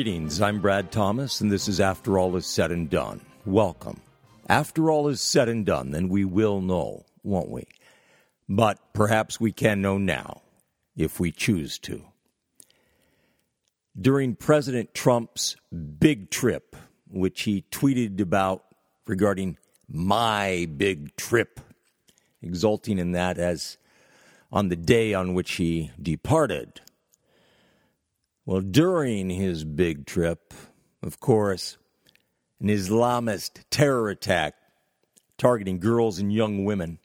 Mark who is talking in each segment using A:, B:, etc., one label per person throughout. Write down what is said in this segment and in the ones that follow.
A: Greetings, I'm Brad Thomas, and this is After All Is Said and Done. Welcome. After all is said and done, then we will know, won't we? But perhaps we can know now, if we choose to. During President Trump's big trip, which he tweeted about regarding my big trip, exulting in that as on the day on which he departed. Well, during his big trip, of course, an Islamist terror attack targeting girls and young women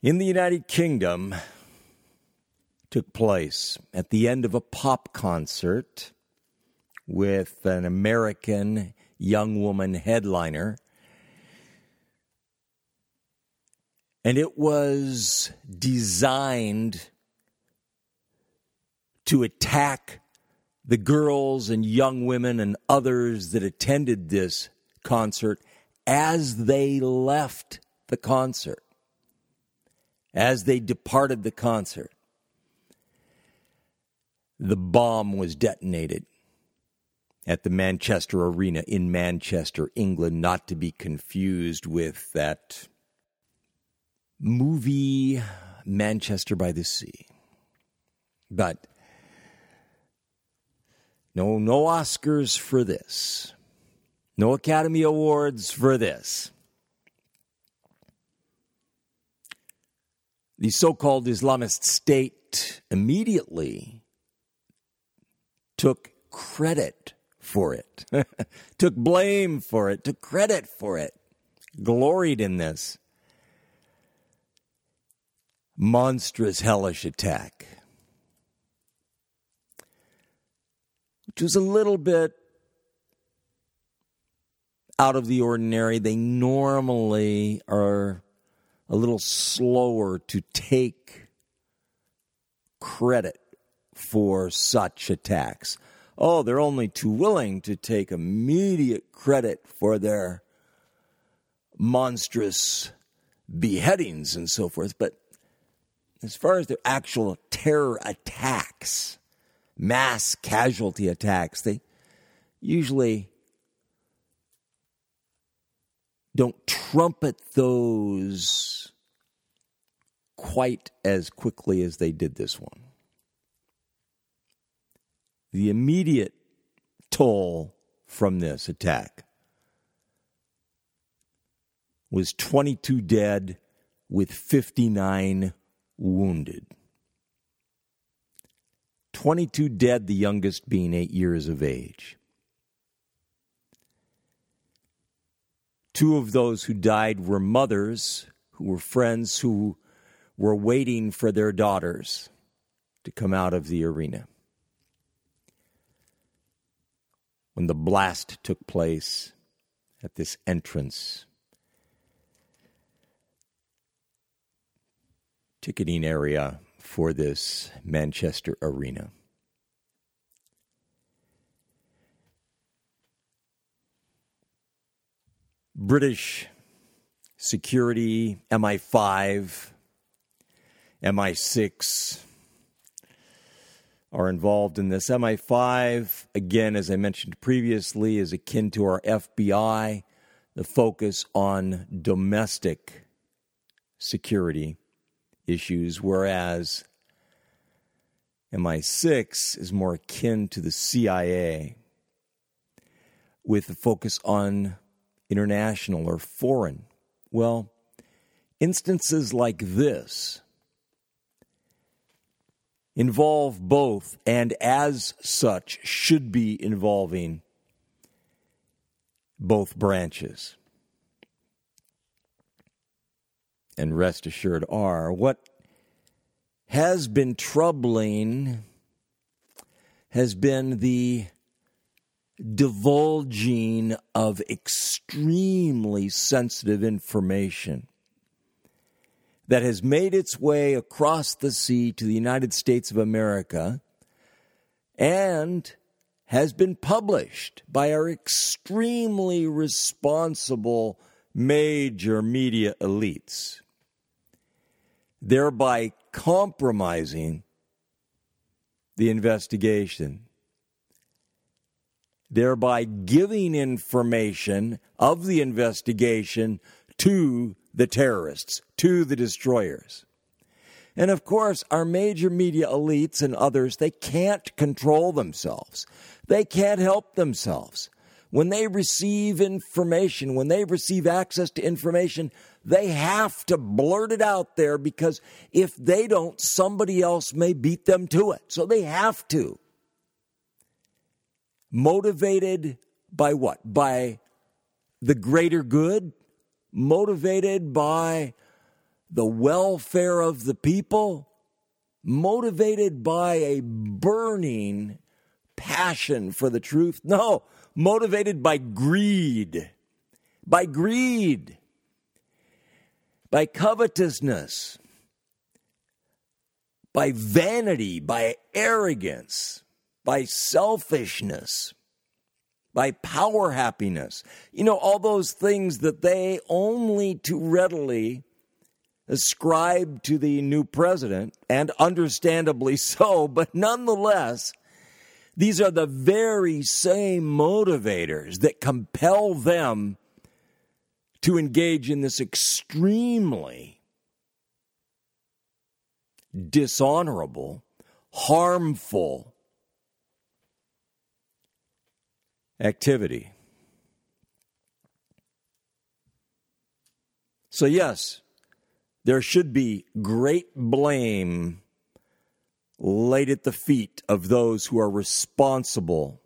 A: in the United Kingdom took place at the end of a pop concert with an American young woman headliner. And it was designed to attack the girls and young women and others that attended this concert as they left the concert, as they departed the concert. The bomb was detonated at the Manchester Arena in Manchester, England, not to be confused with that movie Manchester by the Sea. But no, no Oscars for this. No Academy Awards for this. The so called Islamist State immediately took credit for it, took blame for it, took credit for it, gloried in this monstrous, hellish attack. Which was a little bit out of the ordinary. They normally are a little slower to take credit for such attacks. Oh, they're only too willing to take immediate credit for their monstrous beheadings and so forth. But as far as their actual terror attacks, mass casualty attacks, they usually don't trumpet those quite as quickly as they did this one. The immediate toll from this attack was 22 dead with 59 wounded. 22 dead, the youngest being eight years of age. Two of those who died were mothers who were friends who were waiting for their daughters to come out of the arena. When the blast took place at this entrance, ticketing area for this Manchester arena. British security, MI5, MI6 are involved in this. MI5, again, as I mentioned previously, is akin to our FBI, the focus on domestic security issues, whereas MI6 is more akin to the CIA with a focus on international or foreign. Well, instances like this involve both, and as such, should be involving both branches. And rest assured are. What has been troubling has been the divulging of extremely sensitive information that has made its way across the sea to the United States of America and has been published by our extremely responsible major media elites thereby compromising the investigation thereby giving information of the investigation to the terrorists, to the destroyers. And of course, our major media elites and others, they can't control themselves. They can't help themselves. When they receive information, when they receive access to information, they have to blurt it out there because if they don't, somebody else may beat them to it. So they have to. Motivated by what? By the greater good? Motivated by the welfare of the people, motivated by a burning passion for the truth. No, motivated by greed, by greed, by covetousness, by vanity, by arrogance, by selfishness, by power happiness. You know, all those things that they only too readily ascribe to the new president, and understandably so, but nonetheless, these are the very same motivators that compel them to engage in this extremely dishonorable, harmful activity. So, yes, there should be great blame laid at the feet of those who are responsible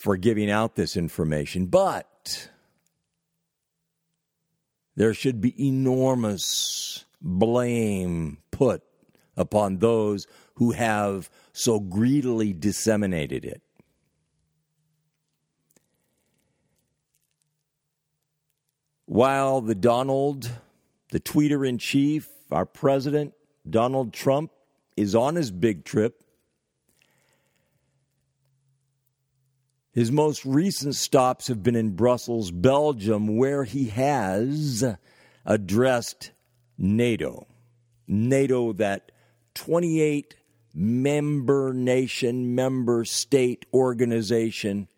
A: for giving out this information. But there should be enormous blame put upon those who have so greedily disseminated it. While the Donald, the tweeter in chief, our president, Donald Trump, is on his big trip, his most recent stops have been in Brussels, Belgium, where he has addressed NATO. NATO, that 28 member nation, member state organization,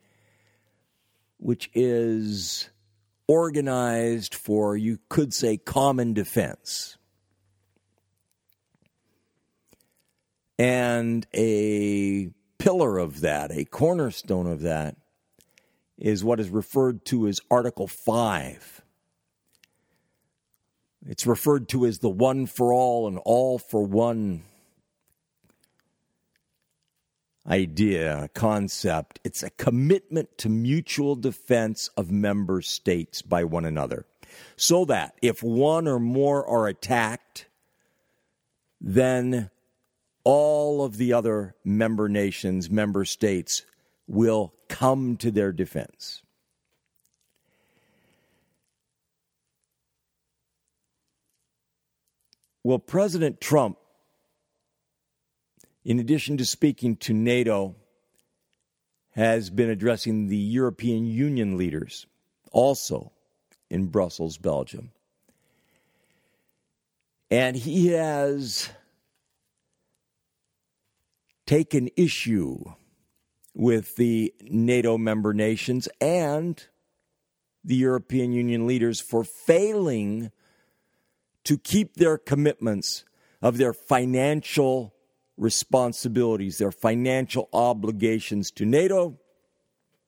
A: which is organized for, you could say, common defense. And a pillar of that, a cornerstone of that, is what is referred to as Article 5. It's referred to as the one for all and all for one idea, concept. It's a commitment to mutual defense of member states by one another. So that if one or more are attacked, then all of the other member nations, member states, will come to their defense. Well, President Trump in addition to speaking to NATO, has been addressing the European Union leaders, also in Brussels, Belgium. And he has taken issue with the NATO member nations and the European Union leaders for failing to keep their commitments of their financial responsibilities, their financial obligations to NATO,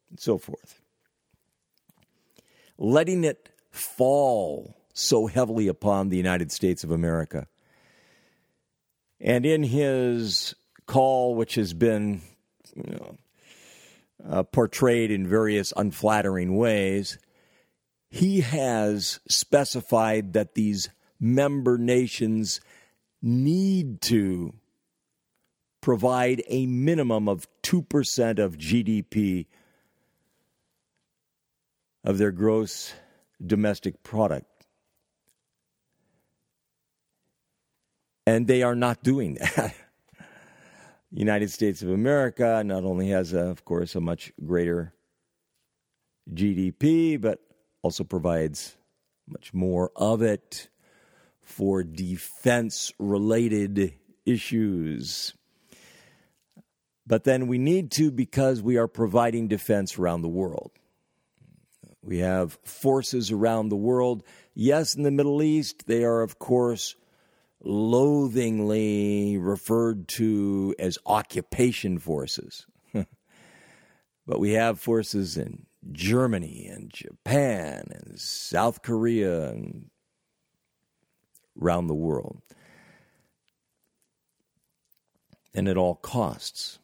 A: and so forth. Letting it fall so heavily upon the United States of America. And in his call, which has been you know, uh, portrayed in various unflattering ways, he has specified that these member nations need to provide a minimum of 2% of GDP of their gross domestic product. And they are not doing that. United States of America not only has, a, of course, a much greater GDP, but also provides much more of it for defense related issues But then we need to because we are providing defense around the world. We have forces around the world. Yes, in the Middle East, they are, of course, loathingly referred to as occupation forces. but we have forces in Germany and Japan and South Korea and around the world. And at all costs.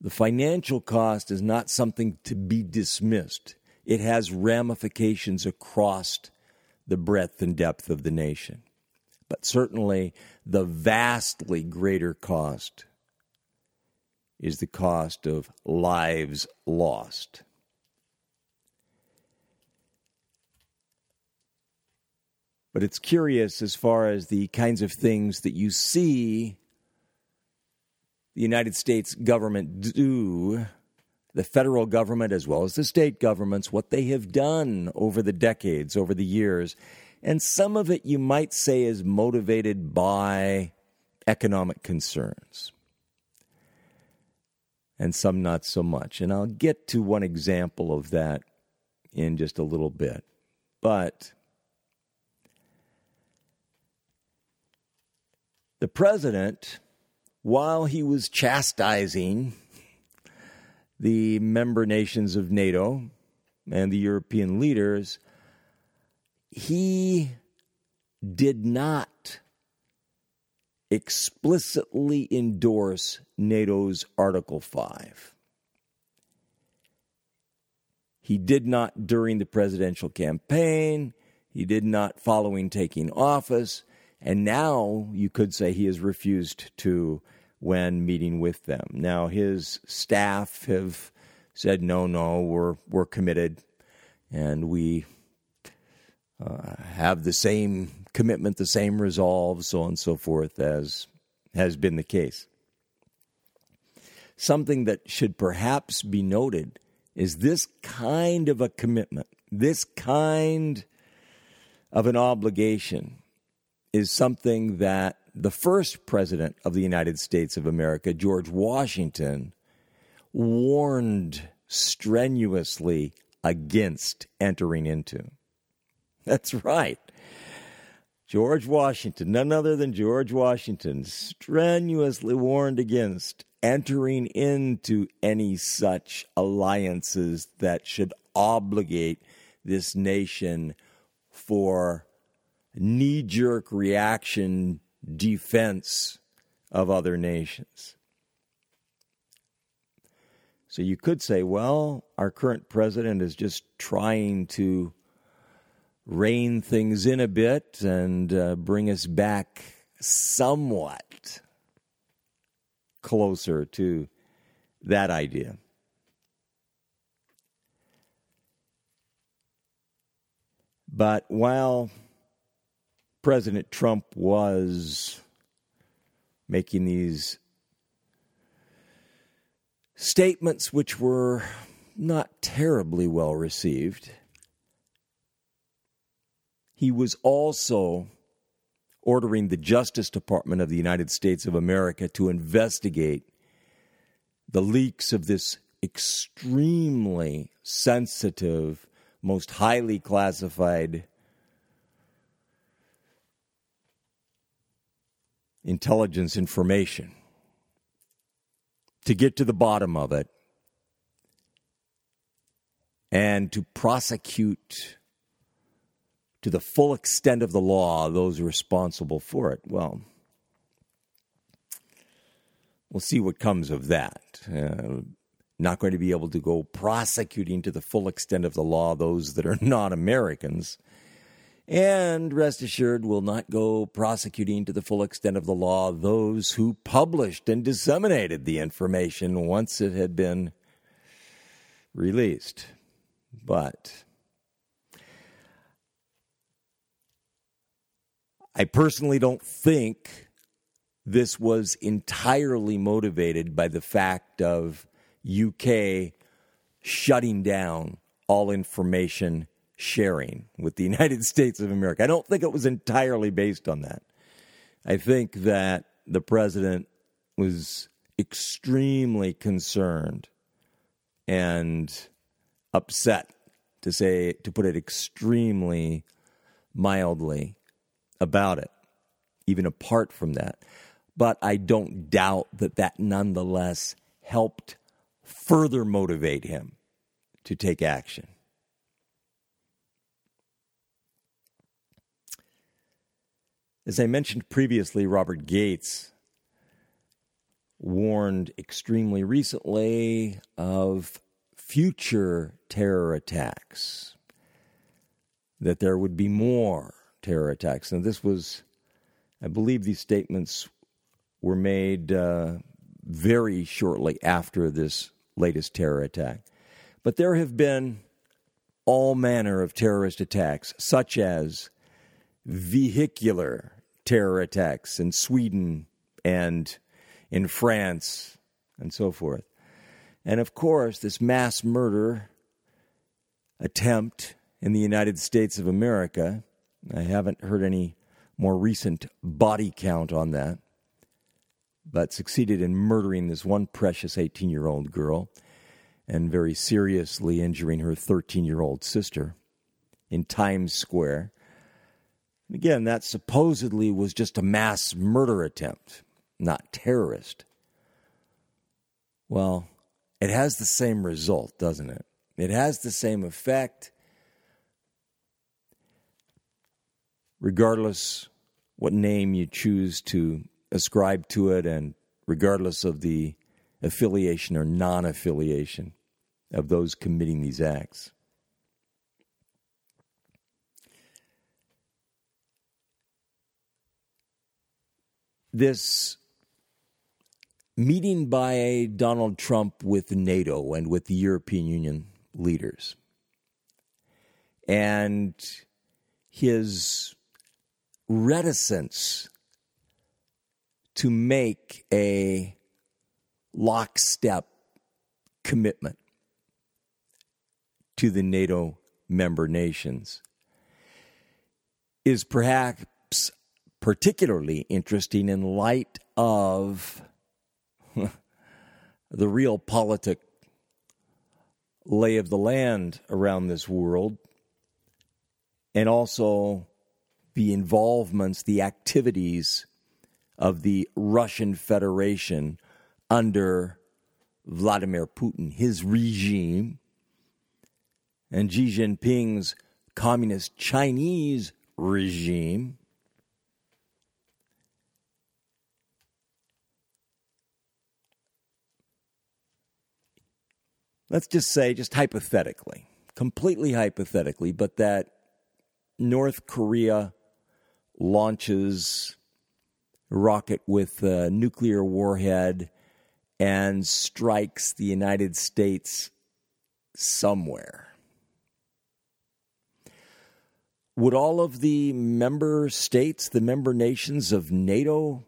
A: The financial cost is not something to be dismissed. It has ramifications across the breadth and depth of the nation. But certainly the vastly greater cost is the cost of lives lost. But it's curious as far as the kinds of things that you see the United States government do, the federal government as well as the state governments, what they have done over the decades, over the years. And some of it you might say is motivated by economic concerns. And some not so much. And I'll get to one example of that in just a little bit. But the president while he was chastising the member nations of NATO and the European leaders, he did not explicitly endorse NATO's Article 5. He did not during the presidential campaign. He did not following taking office. And now you could say he has refused to when meeting with them. Now his staff have said, no, no, we're, we're committed and we uh, have the same commitment, the same resolve, so on and so forth, as has been the case. Something that should perhaps be noted is this kind of a commitment, this kind of an obligation is something that the first president of the United States of America, George Washington, warned strenuously against entering into. That's right. George Washington, none other than George Washington, strenuously warned against entering into any such alliances that should obligate this nation for knee jerk reaction defense of other nations. So you could say, well, our current president is just trying to rein things in a bit and uh, bring us back somewhat closer to that idea. But while President Trump was making these statements which were not terribly well received. He was also ordering the Justice Department of the United States of America to investigate the leaks of this extremely sensitive, most highly classified intelligence information. To get to the bottom of it and to prosecute to the full extent of the law those responsible for it. Well, we'll see what comes of that. Uh, not going to be able to go prosecuting to the full extent of the law those that are not Americans and rest assured will not go prosecuting to the full extent of the law those who published and disseminated the information once it had been released. But I personally don't think this was entirely motivated by the fact of UK shutting down all information sharing with the United States of America. I don't think it was entirely based on that. I think that the president was extremely concerned and upset to say to put it extremely mildly about it even apart from that. But i don't doubt that that nonetheless helped further motivate him to take action. As i mentioned previously robert gates warned extremely recently of future terror attacks, that there would be more terror attacks. And this was, I believe, these statements were made uh, very shortly after this latest terror attack. But there have been all manner of terrorist attacks, such as vehicular terror attacks in Sweden and in France and so forth. And of course, this mass murder attempt in the United States of America, I haven't heard any more recent body count on that, but succeeded in murdering this one precious 18 year old girl and very seriously injuring her 13 year old sister in Times Square. Again, that supposedly was just a mass murder attempt not terrorist. Well, it has the same result, doesn't it? It has the same effect, regardless what name you choose to ascribe to it, and regardless of the affiliation or non affiliation of those committing these acts. This meeting by Donald Trump with NATO and with the European Union leaders. And his reticence to make a lockstep commitment to the NATO member nations is perhaps particularly interesting in light of the realpolitik lay of the land around this world, and also the involvements, the activities of the Russian Federation under Vladimir Putin, his regime, and Xi Jinping's communist Chinese regime. Let's just say, just hypothetically, completely hypothetically, but that North Korea launches rocket with a nuclear warhead and strikes the United States somewhere. Would all of the member states, the member nations of NATO,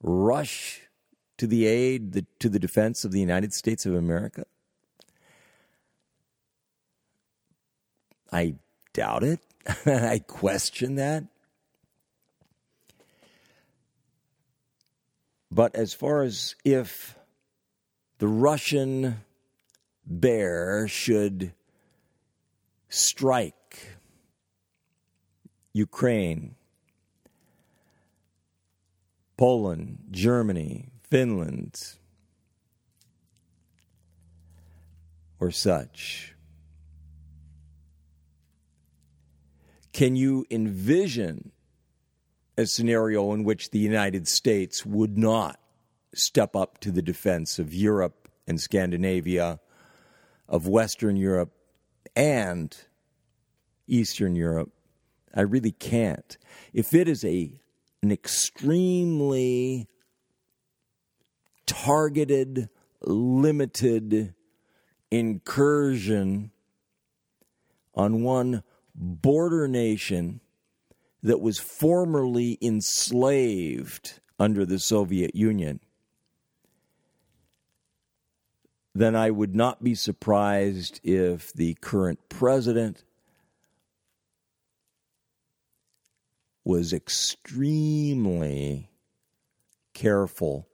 A: rush to the aid, the, to the defense of the United States of America? I doubt it. I question that. But as far as if the Russian bear should strike Ukraine, Poland, Germany, Finland, or such, Can you envision a scenario in which the United States would not step up to the defense of Europe and Scandinavia, of Western Europe and Eastern Europe? I really can't. If it is a an extremely targeted, limited incursion on one border nation that was formerly enslaved under the Soviet Union, then I would not be surprised if the current president was extremely careful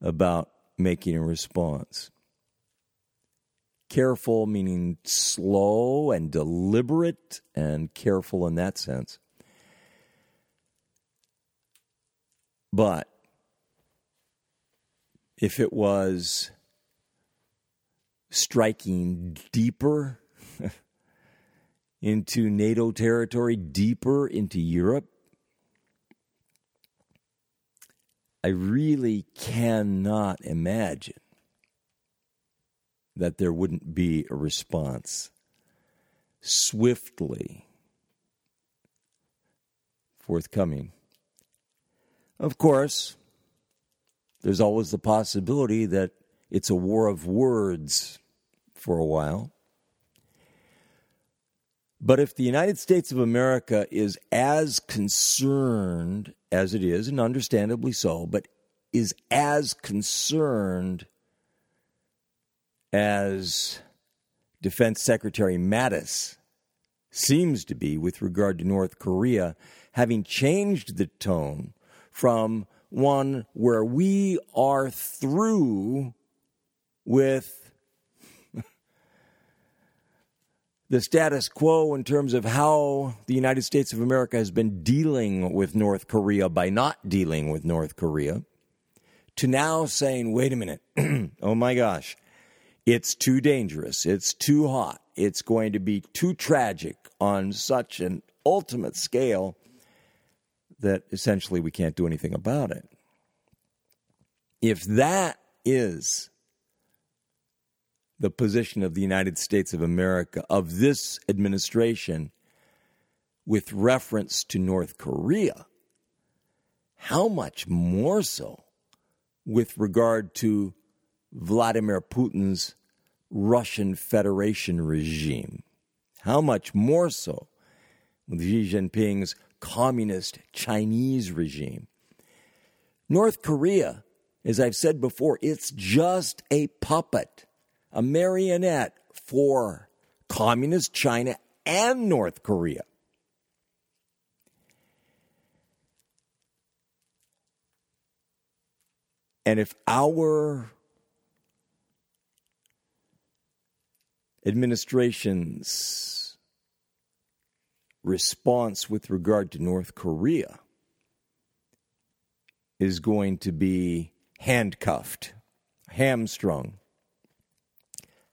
A: about making a response. Careful meaning slow and deliberate and careful in that sense. But if it was striking deeper into NATO territory, deeper into Europe, I really cannot imagine that there wouldn't be a response swiftly forthcoming. Of course, there's always the possibility that it's a war of words for a while. But if the United States of America is as concerned as it is, and understandably so, but is as concerned as Defense Secretary Mattis seems to be with regard to North Korea, having changed the tone from one where we are through with the status quo in terms of how the United States of America has been dealing with North Korea by not dealing with North Korea, to now saying, wait a minute, oh my gosh, it's too dangerous, it's too hot, it's going to be too tragic on such an ultimate scale that essentially we can't do anything about it. If that is the position of the United States of America, of this administration, with reference to North Korea, how much more so with regard to Vladimir Putin's Russian Federation regime? How much more so with Xi Jinping's communist Chinese regime. North Korea, as I've said before, it's just a puppet, a marionette for communist China and North Korea. And if our administrations response with regard to North Korea is going to be handcuffed, hamstrung.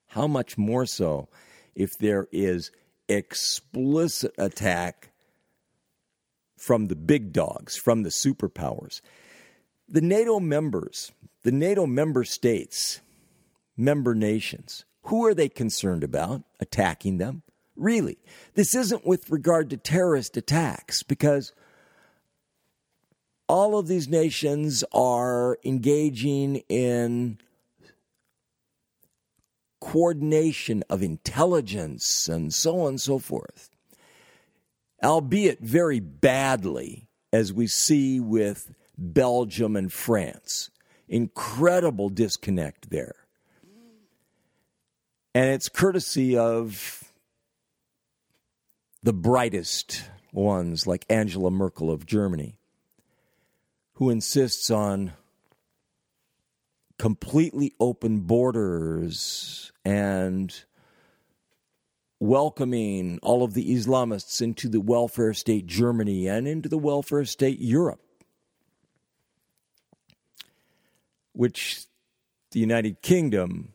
A: How much more so if there is explicit attack from the big dogs, from the superpowers? The NATO members, the NATO member states, member nations, who are they concerned about attacking them? Really. This isn't with regard to terrorist attacks because all of these nations are engaging in coordination of intelligence and so on and so forth, albeit very badly, as we see with Belgium and France. Incredible disconnect there. And it's courtesy of the brightest ones, like Angela Merkel of Germany, who insists on completely open borders and welcoming all of the Islamists into the welfare state Germany and into the welfare state Europe, which the United Kingdom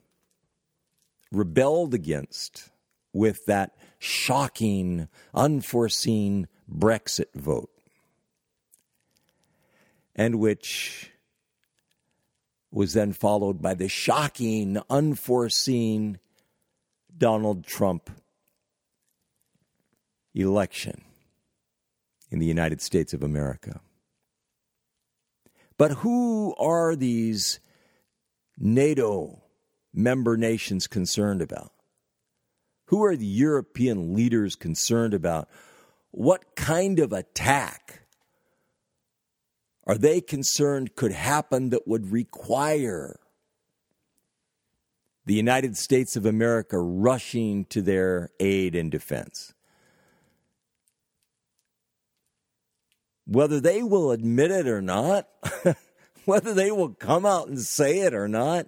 A: rebelled against with that shocking, unforeseen Brexit vote, and which was then followed by the shocking, unforeseen Donald Trump election in the United States of America. But who are these NATO member nations concerned about? Who are the European leaders concerned about? What kind of attack are they concerned could happen that would require the United States of America rushing to their aid and defense? Whether they will admit it or not, whether they will come out and say it or not.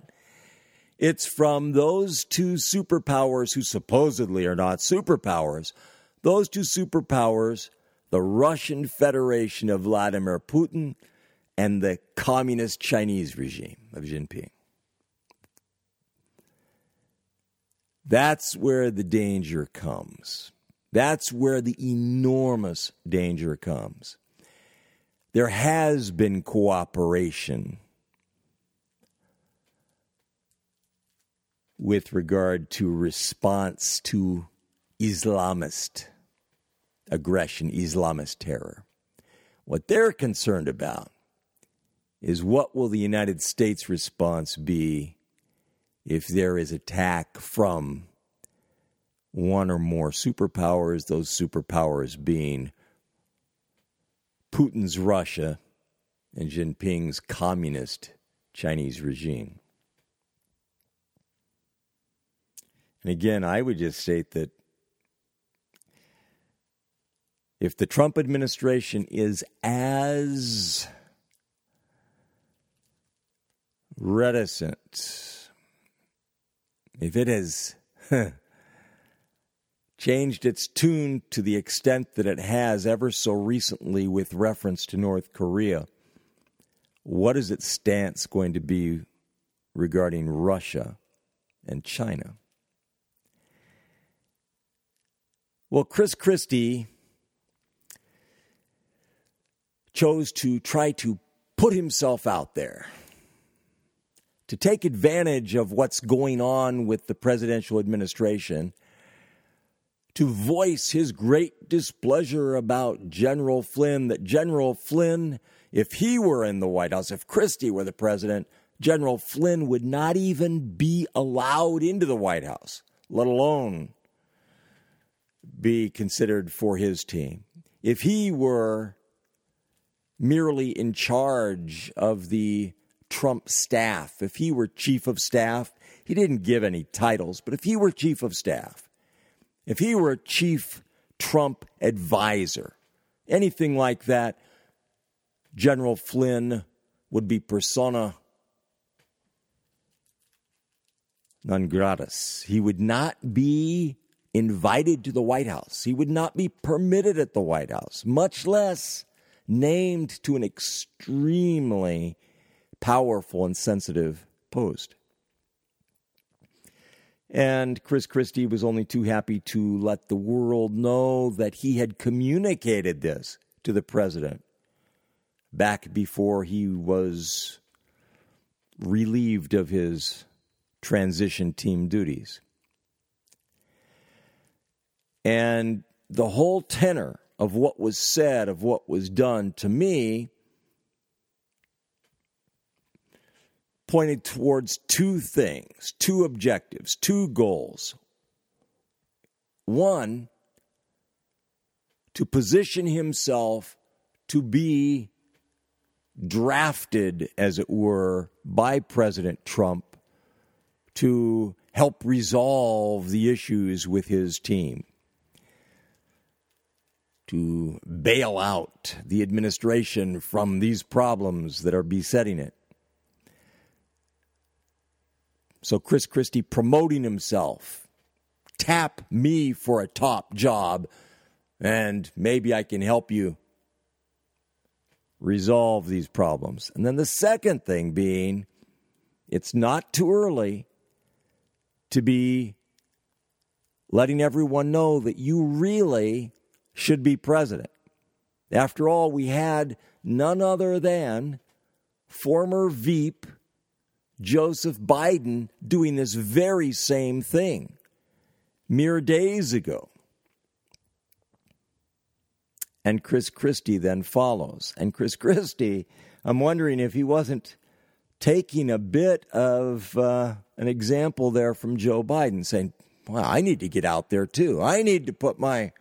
A: It's from those two superpowers who supposedly are not superpowers. Those two superpowers, the Russian Federation of Vladimir Putin and the communist Chinese regime of Jinping. That's where the danger comes. That's where the enormous danger comes. There has been cooperation with regard to response to Islamist aggression, Islamist terror. What they're concerned about is what will the United States response be if there is attack from one or more superpowers, those superpowers being Putin's Russia and Jinping's communist Chinese regime. And again, I would just state that if the Trump administration is as reticent if it has changed its tune to the extent that it has ever so recently with reference to North Korea, what is its stance going to be regarding Russia and China? Well, Chris Christie chose to try to put himself out there to take advantage of what's going on with the presidential administration to voice his great displeasure about General Flynn, that General Flynn, if he were in the White House, if Christie were the president, General Flynn would not even be allowed into the White House, let alone be considered for his team. If he were merely in charge of the Trump staff, if he were chief of staff, he didn't give any titles, but if he were chief of staff, if he were chief Trump advisor, anything like that, General Flynn would be persona non gratis. He would not be invited to the White House. He would not be permitted at the White House, much less named to an extremely powerful and sensitive post. And Chris Christie was only too happy to let the world know that he had communicated this to the president back before he was relieved of his transition team duties. And the whole tenor of what was said, of what was done to me, pointed towards two things, two objectives, two goals. One, to position himself to be drafted, as it were, by President Trump to help resolve the issues with his team, to bail out the administration from these problems that are besetting it. So Chris Christie promoting himself. Tap me for a top job, and maybe I can help you resolve these problems. And then the second thing being, it's not too early to be letting everyone know that you really should be president. After all, we had none other than former Veep Joseph Biden doing this very same thing mere days ago. And Chris Christie then follows. And Chris Christie, I'm wondering if he wasn't taking a bit of uh, an example there from Joe Biden, saying, Well, I need to get out there too. I need to put my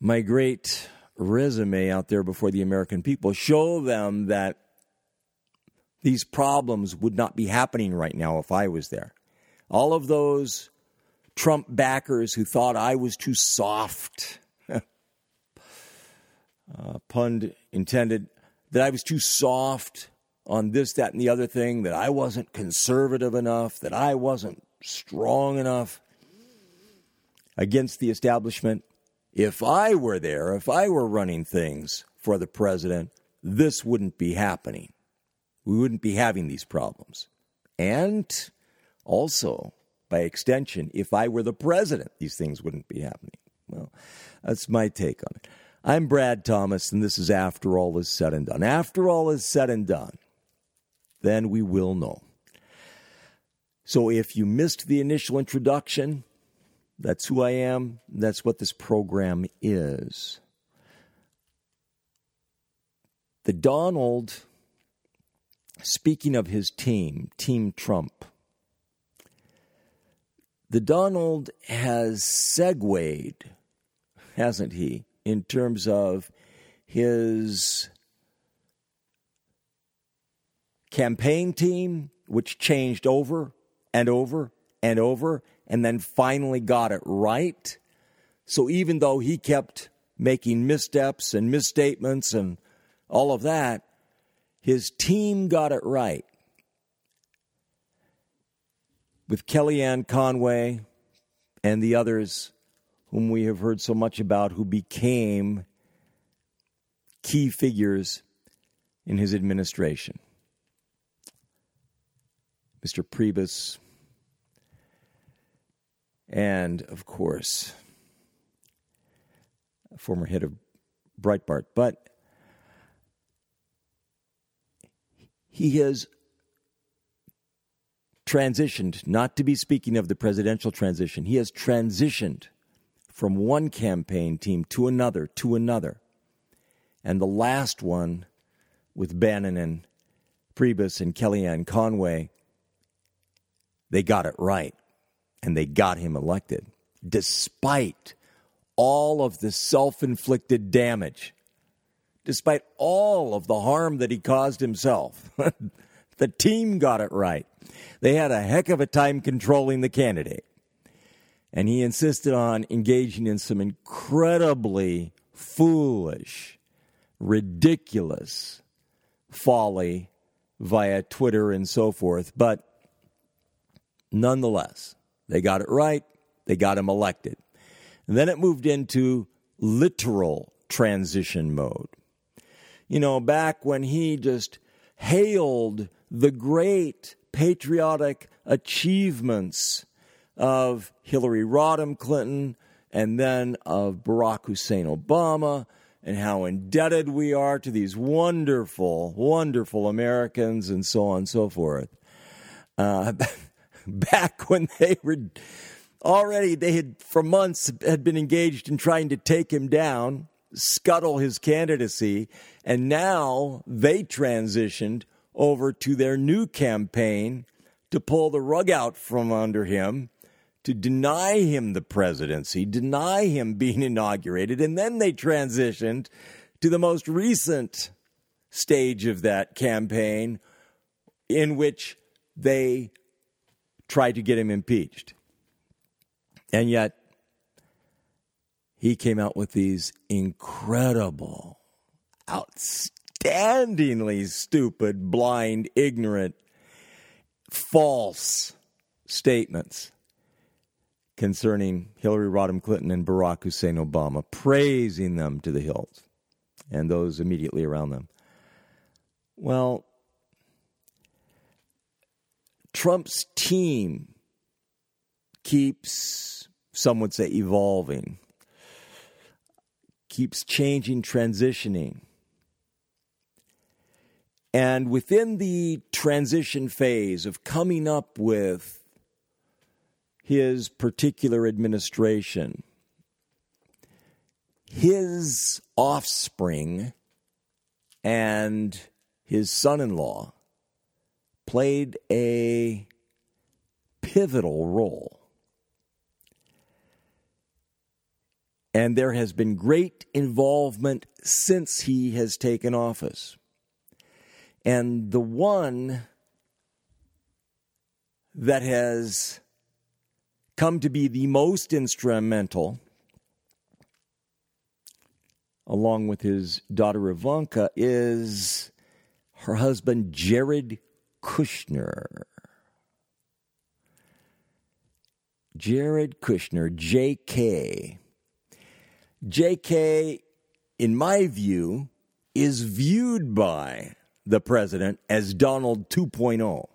A: my great resume out there before the American people, show them that these problems would not be happening right now if I was there. All of those Trump backers who thought I was too soft. uh, pun intended, that I was too soft on this, that, and the other thing, that I wasn't conservative enough, that I wasn't strong enough against the establishment. If I were there, if I were running things for the president, this wouldn't be happening. We wouldn't be having these problems. And also, by extension, if I were the president, these things wouldn't be happening. Well, that's my take on it. I'm Brad Thomas, and this is After All Is Said and Done. After all is said and done, then we will know. So if you missed the initial introduction, that's who I am. That's what this program is. The Donald, speaking of his team, Team Trump, the Donald has segued, hasn't he, in terms of his campaign team, which changed over and over and over, and then finally got it right. So even though he kept making missteps and misstatements and all of that, his team got it right. With Kellyanne Conway and the others whom we have heard so much about who became key figures in his administration. Mr. Priebus, and of course, former head of Breitbart. But he has transitioned, not to be speaking of the presidential transition, he has transitioned from one campaign team to another, to another. And the last one with Bannon and Priebus and Kellyanne Conway, they got it right and they got him elected, despite all of the self inflicted damage, despite all of the harm that he caused himself. the team got it right. They had a heck of a time controlling the candidate. And he insisted on engaging in some incredibly foolish, ridiculous folly via Twitter and so forth. But nonetheless, they got it right. They got him elected. And then it moved into literal transition mode. You know, back when he just hailed the great patriotic achievements of Hillary Rodham Clinton and then of Barack Hussein Obama and how indebted we are to these wonderful, wonderful Americans and so on and so forth. Uh, back when they were already they had for months had been engaged in trying to take him down, scuttle his candidacy, and now they transitioned over to their new campaign to pull the rug out from under him, to deny him the presidency, deny him being inaugurated, and then they transitioned to the most recent stage of that campaign in which they tried to get him impeached. And yet, he came out with these incredible, outstandingly stupid, blind, ignorant, false statements concerning Hillary Rodham Clinton and Barack Hussein Obama, praising them to the hilt and those immediately around them. Well, Trump's team keeps, some would say, evolving, keeps changing, transitioning. And within the transition phase of coming up with his particular administration, his offspring and his son in law played a pivotal role. And there has been great involvement since he has taken office. And the one that has come to be the most instrumental, along with his daughter Ivanka, is her husband Jared Kushner. Jared Kushner, JK. JK, in my view, is viewed by the president as Donald 2.0.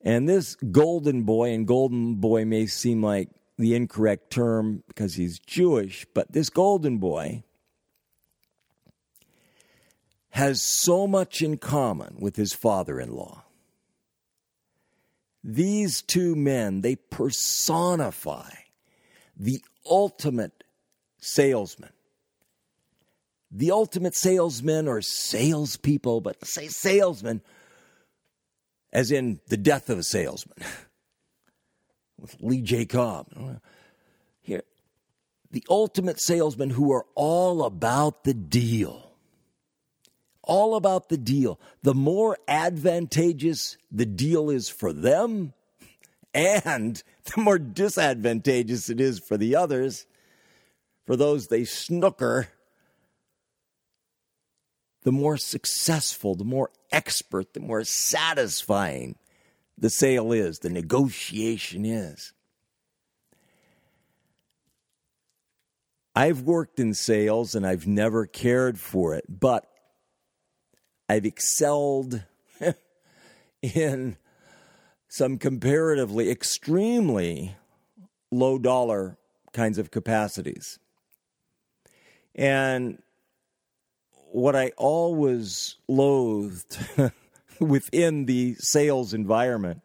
A: And this golden boy, and golden boy may seem like the incorrect term because he's Jewish, but this golden boy has so much in common with his father in law. These two men, they personify the ultimate salesman. The ultimate salesmen or salespeople, but say salesmen, as in the death of a salesman. With Lee J. Cobb. Here, the ultimate salesmen who are all about the deal. All about the deal. The more advantageous the deal is for them, and the more disadvantageous it is for the others, for those they snooker, the more successful, the more expert, the more satisfying the sale is, the negotiation is. I've worked in sales and I've never cared for it, but I've excelled in some comparatively extremely low dollar kinds of capacities. And what I always loathed within the sales environment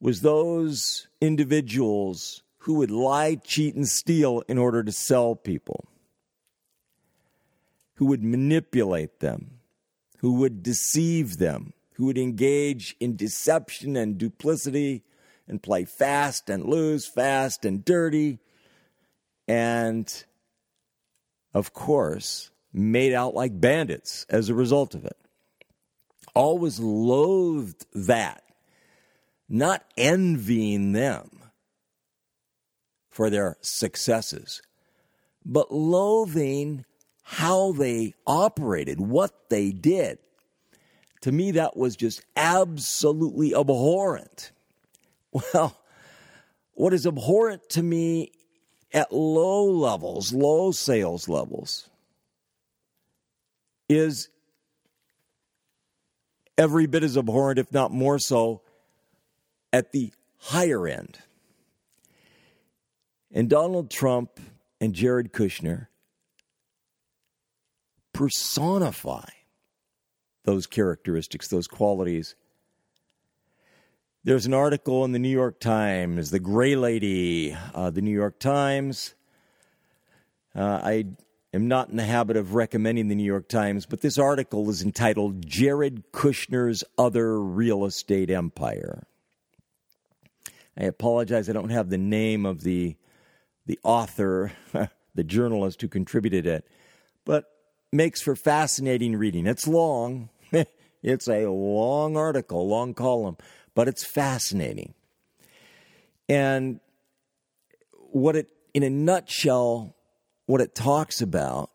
A: was those individuals who would lie, cheat, and steal in order to sell people, who would manipulate them, who would deceive them, who would engage in deception and duplicity and play fast and lose, fast and dirty, and of course, made out like bandits as a result of it. Always loathed that, not envying them for their successes, but loathing how they operated, what they did. To me, that was just absolutely abhorrent. Well, what is abhorrent to me at low levels, low sales levels, is every bit as abhorrent, if not more so, at the higher end. And Donald Trump and Jared Kushner personify those characteristics, those qualities. There's an article in the New York Times, The Gray Lady, uh, the New York Times. Uh, I am not in the habit of recommending the New York Times, but this article is entitled Jared Kushner's Other Real Estate Empire. I apologize, I don't have the name of the, the author, the journalist who contributed it, but makes for fascinating reading. It's long, it's a long article, long column, but it's fascinating. And what it, in a nutshell, what it talks about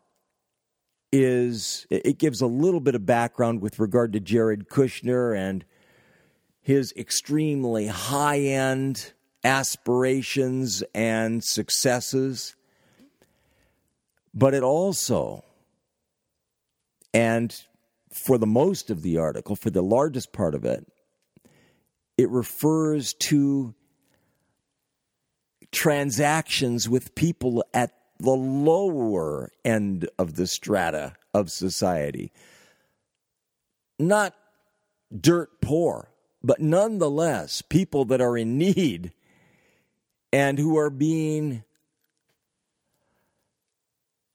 A: is it gives a little bit of background with regard to Jared Kushner and his extremely high end aspirations and successes. But it also, and for the most of the article, for the largest part of it, it refers to transactions with people at the lower end of the strata of society. Not dirt poor, but nonetheless people that are in need and who are being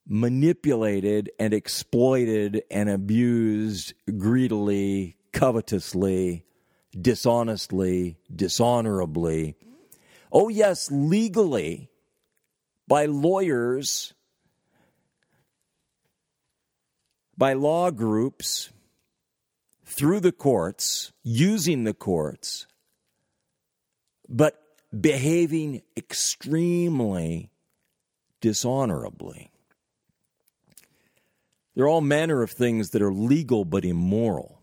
A: manipulated and exploited and abused greedily, covetously, dishonestly, dishonorably. Oh, yes, legally by lawyers, by law groups, through the courts, using the courts, but behaving extremely dishonorably. There are all manner of things that are legal but immoral.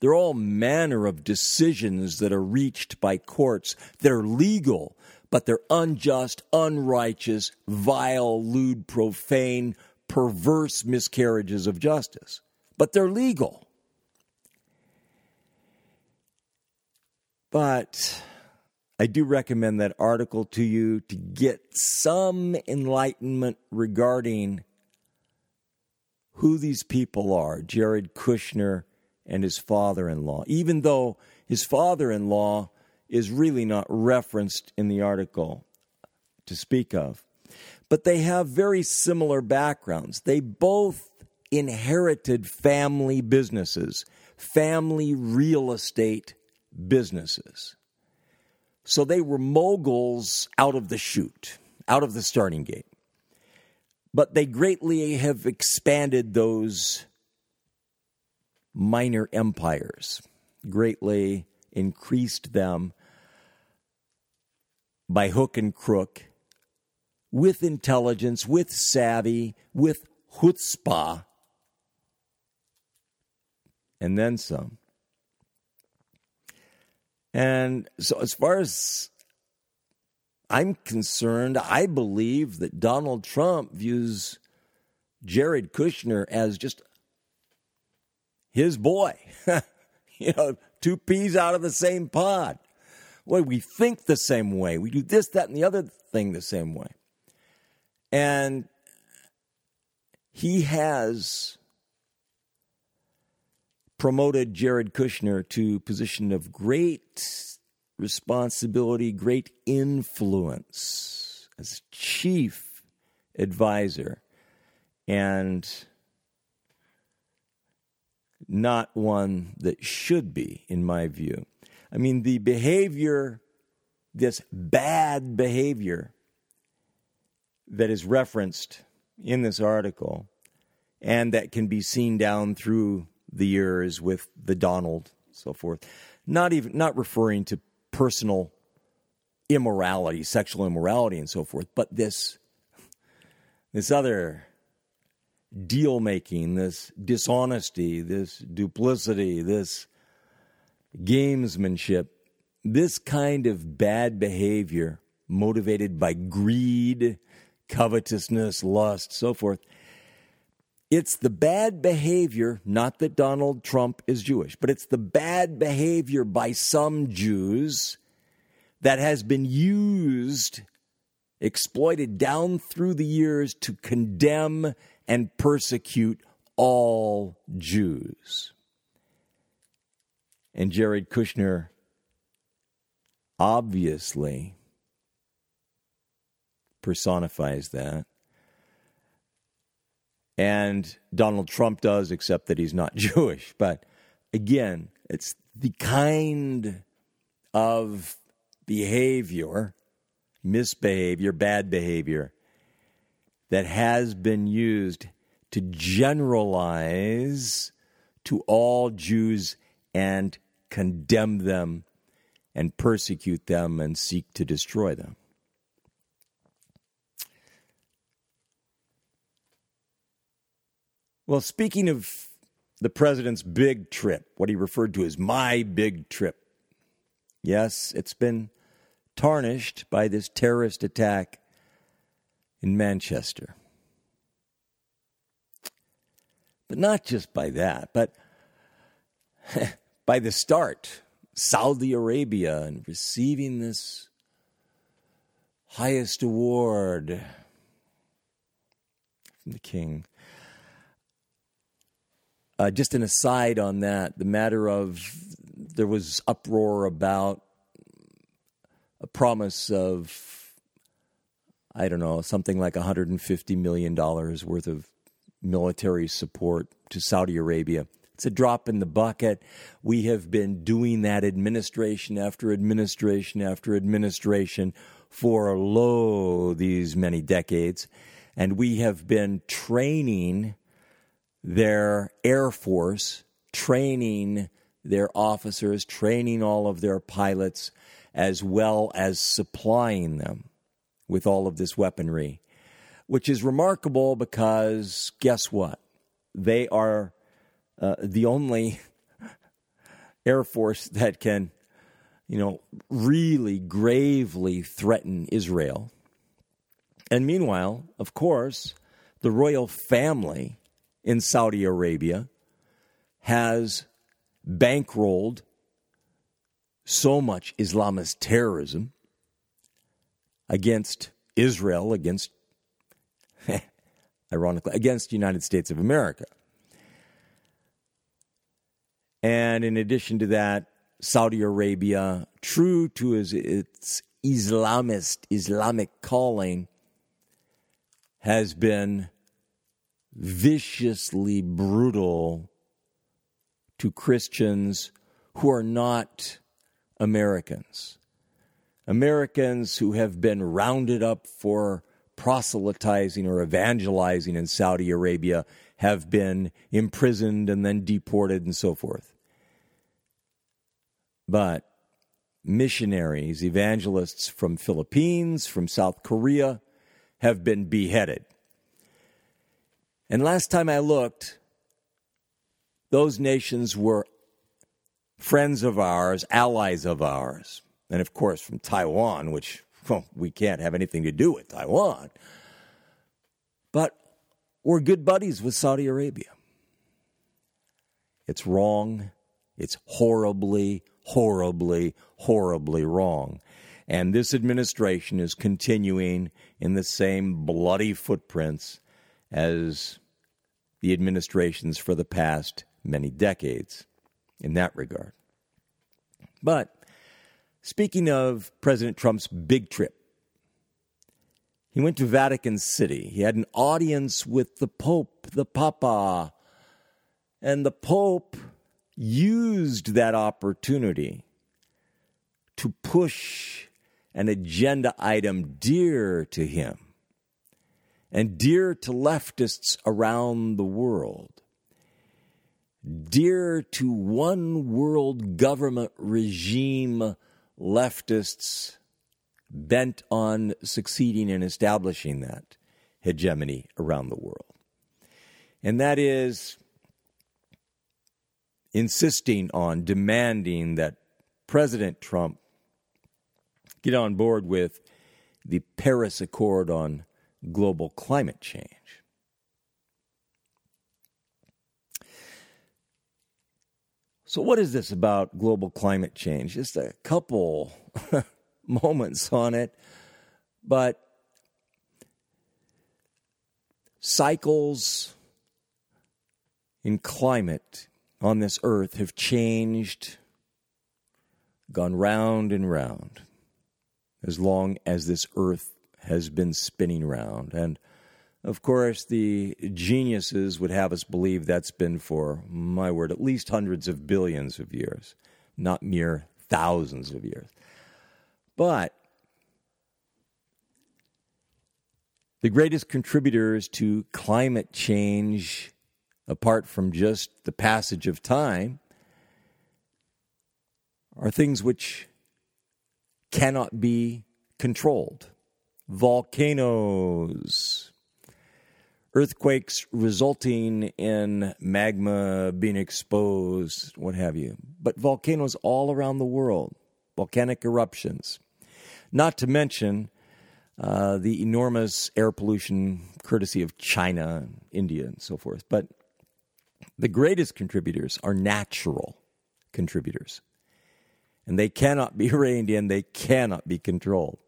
A: They're all manner of decisions that are reached by courts that are legal, but they're unjust, unrighteous, vile, lewd, profane, perverse miscarriages of justice. But they're legal. But I do recommend that article to you to get some enlightenment regarding who these people are Jared Kushner and his father in law, even though his father in law is really not referenced in the article to speak of. But they have very similar backgrounds. They both inherited family businesses, family real estate businesses. So they were moguls out of the chute, out of the starting gate. But they greatly have expanded those minor empires, greatly increased them by hook and crook, with intelligence, with savvy, with chutzpah, and then some. And so, as far as I'm concerned, I believe that Donald Trump views Jared Kushner as just his boy. you know, two peas out of the same pod. Well, we think the same way. We do this, that, and the other thing the same way. And he has promoted Jared Kushner to position of great responsibility, great influence as chief advisor. And not one that should be, in my view. I mean, the behavior, this bad behavior that is referenced in this article and that can be seen down through the years with the Donald, so forth, not even not referring to personal immorality, sexual immorality, and so forth, but this this other deal making, this dishonesty, this duplicity, this gamesmanship, this kind of bad behavior motivated by greed, covetousness, lust, so forth. It's the bad behavior, not that Donald Trump is Jewish, but it's the bad behavior by some Jews that has been used, exploited down through the years to condemn and persecute all Jews. And Jared Kushner obviously personifies that. And Donald Trump does, except that he's not Jewish. But again, it's the kind of behavior, misbehavior, bad behavior that has been used to generalize to all Jews and condemn them and persecute them and seek to destroy them. Well, speaking of the president's big trip, what he referred to as my big trip, yes, it's been tarnished by this terrorist attack in Manchester. But not just by that, but by the start, Saudi Arabia and receiving this highest award from the king. Uh, just an aside on that, the matter of there was uproar about a promise of I don't know, something like $150 million worth of military support to Saudi Arabia. It's a drop in the bucket. We have been doing that administration after administration after administration for lo these many decades. And we have been training their Air Force, training their officers, training all of their pilots, as well as supplying them with all of this weaponry. which is remarkable because guess what? They are uh, the only Air Force that can, you know, really gravely threaten Israel. And meanwhile, of course, the royal family in Saudi Arabia has bankrolled so much Islamist terrorism against Israel, against, ironically, against the United States of America. And in addition to that, Saudi Arabia, true to its, Islamist, Islamic calling, has been viciously brutal to Christians who are not Americans. Americans who have been rounded up for proselytizing or evangelizing in Saudi Arabia have been imprisoned and then deported and so forth. But missionaries, evangelists from Philippines, from South Korea have been beheaded. And last time I looked, those nations were friends of ours, allies of ours. And of course, from Taiwan, which well, we can't have anything to do with Taiwan. But we're good buddies with Saudi Arabia. It's wrong. It's horribly, horribly, horribly wrong. And this administration is continuing in the same bloody footprints as the administrations for the past many decades in that regard. But speaking of President Trump's big trip, he went to Vatican City. He had an audience with the Pope, the Papa, and the Pope used that opportunity to push an agenda item dear to him and dear to leftists around the world dear to one world government regime leftists bent on succeeding in establishing that hegemony around the world. And that is insisting on, demanding that President Trump get on board with the Paris Accord on global climate change. So, what is this about global climate change? Just a couple moments on it, but cycles in climate on this earth have changed, gone round and round, as long as this earth has been spinning round. And of course, the geniuses would have us believe that's been for, my word, at least hundreds of billions of years, not mere thousands of years. But the greatest contributors to climate change, apart from just the passage of time, are things which cannot be controlled. Volcanoes, earthquakes resulting in magma being exposed, what have you. But volcanoes all around the world, volcanic eruptions. Not to mention uh, the enormous air pollution courtesy of China, India, and so forth. But the greatest contributors are natural contributors. And they cannot be reined in, they cannot be controlled.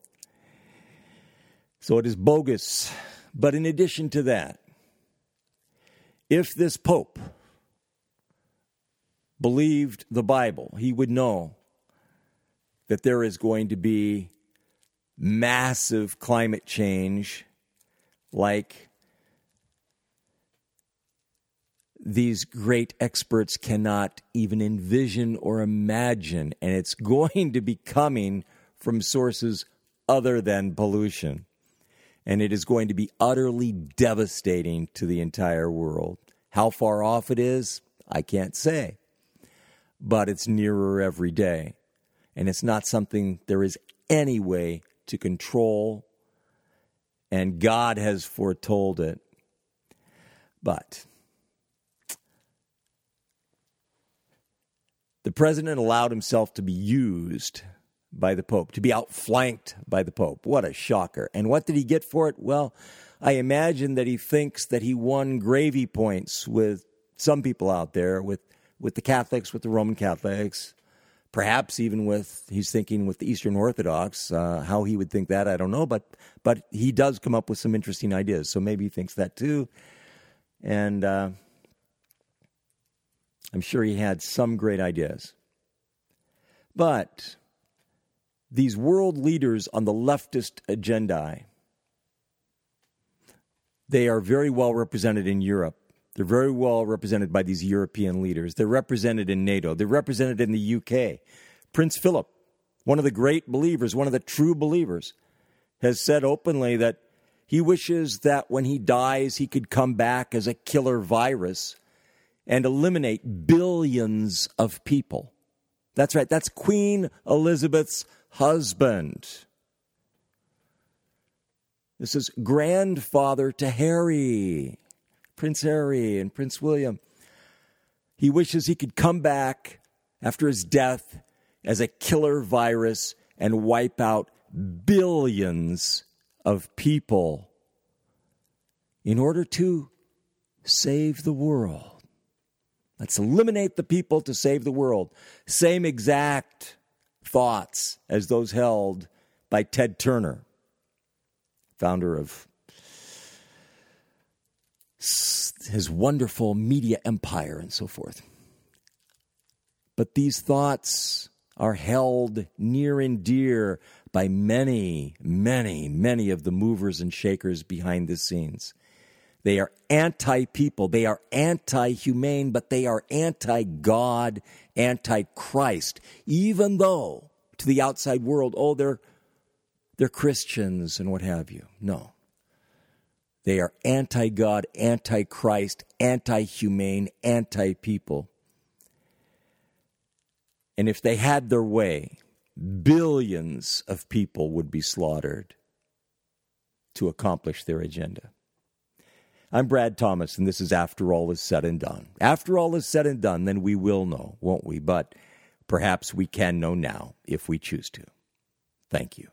A: So it is bogus but in addition to that, if this Pope believed the Bible, he would know that there is going to be massive climate change like these great experts cannot even envision or imagine. And it's going to be coming from sources other than pollution and it is going to be utterly devastating to the entire world. How far off it is, I can't say, but it's nearer every day. And it's not something there is any way to control and God has foretold it. But the president allowed himself to be used by the Pope, to be outflanked by the Pope. What a shocker. And what did he get for it? Well, I imagine that he thinks that he won gravy points with some people out there, with, with the Catholics, with the Roman Catholics, perhaps even with, he's thinking with the Eastern Orthodox. Uh, how he would think that, I don't know, but, but he does come up with some interesting ideas. So maybe he thinks that too. And uh, I'm sure he had some great ideas. But these world leaders on the leftist agenda, they are very well represented in Europe. They're very well represented by these European leaders. They're represented in NATO. They're represented in the UK. Prince Philip, one of the great believers, one of the true believers, has said openly that he wishes that when he dies, he could come back as a killer virus and eliminate billions of people. That's right, that's Queen Elizabeth's husband. This is grandfather to Harry, Prince Harry, and Prince William. He wishes he could come back after his death as a killer virus and wipe out billions of people in order to save the world. Let's eliminate the people to save the world. Same exact thoughts as those held by Ted Turner, founder of his wonderful media empire and so forth. But these thoughts are held near and dear by many, many, many of the movers and shakers behind the scenes. They are anti people. They are anti humane, but they are anti God, anti Christ, even though to the outside world, oh, they're, they're Christians and what have you. No. They are anti God, anti Christ, anti humane, anti people. And if they had their way, billions of people would be slaughtered to accomplish their agenda. I'm Brad Thomas, and this is After All Is Said and Done. After all is said and done, then we will know, won't we? But perhaps we can know now if we choose to. Thank you.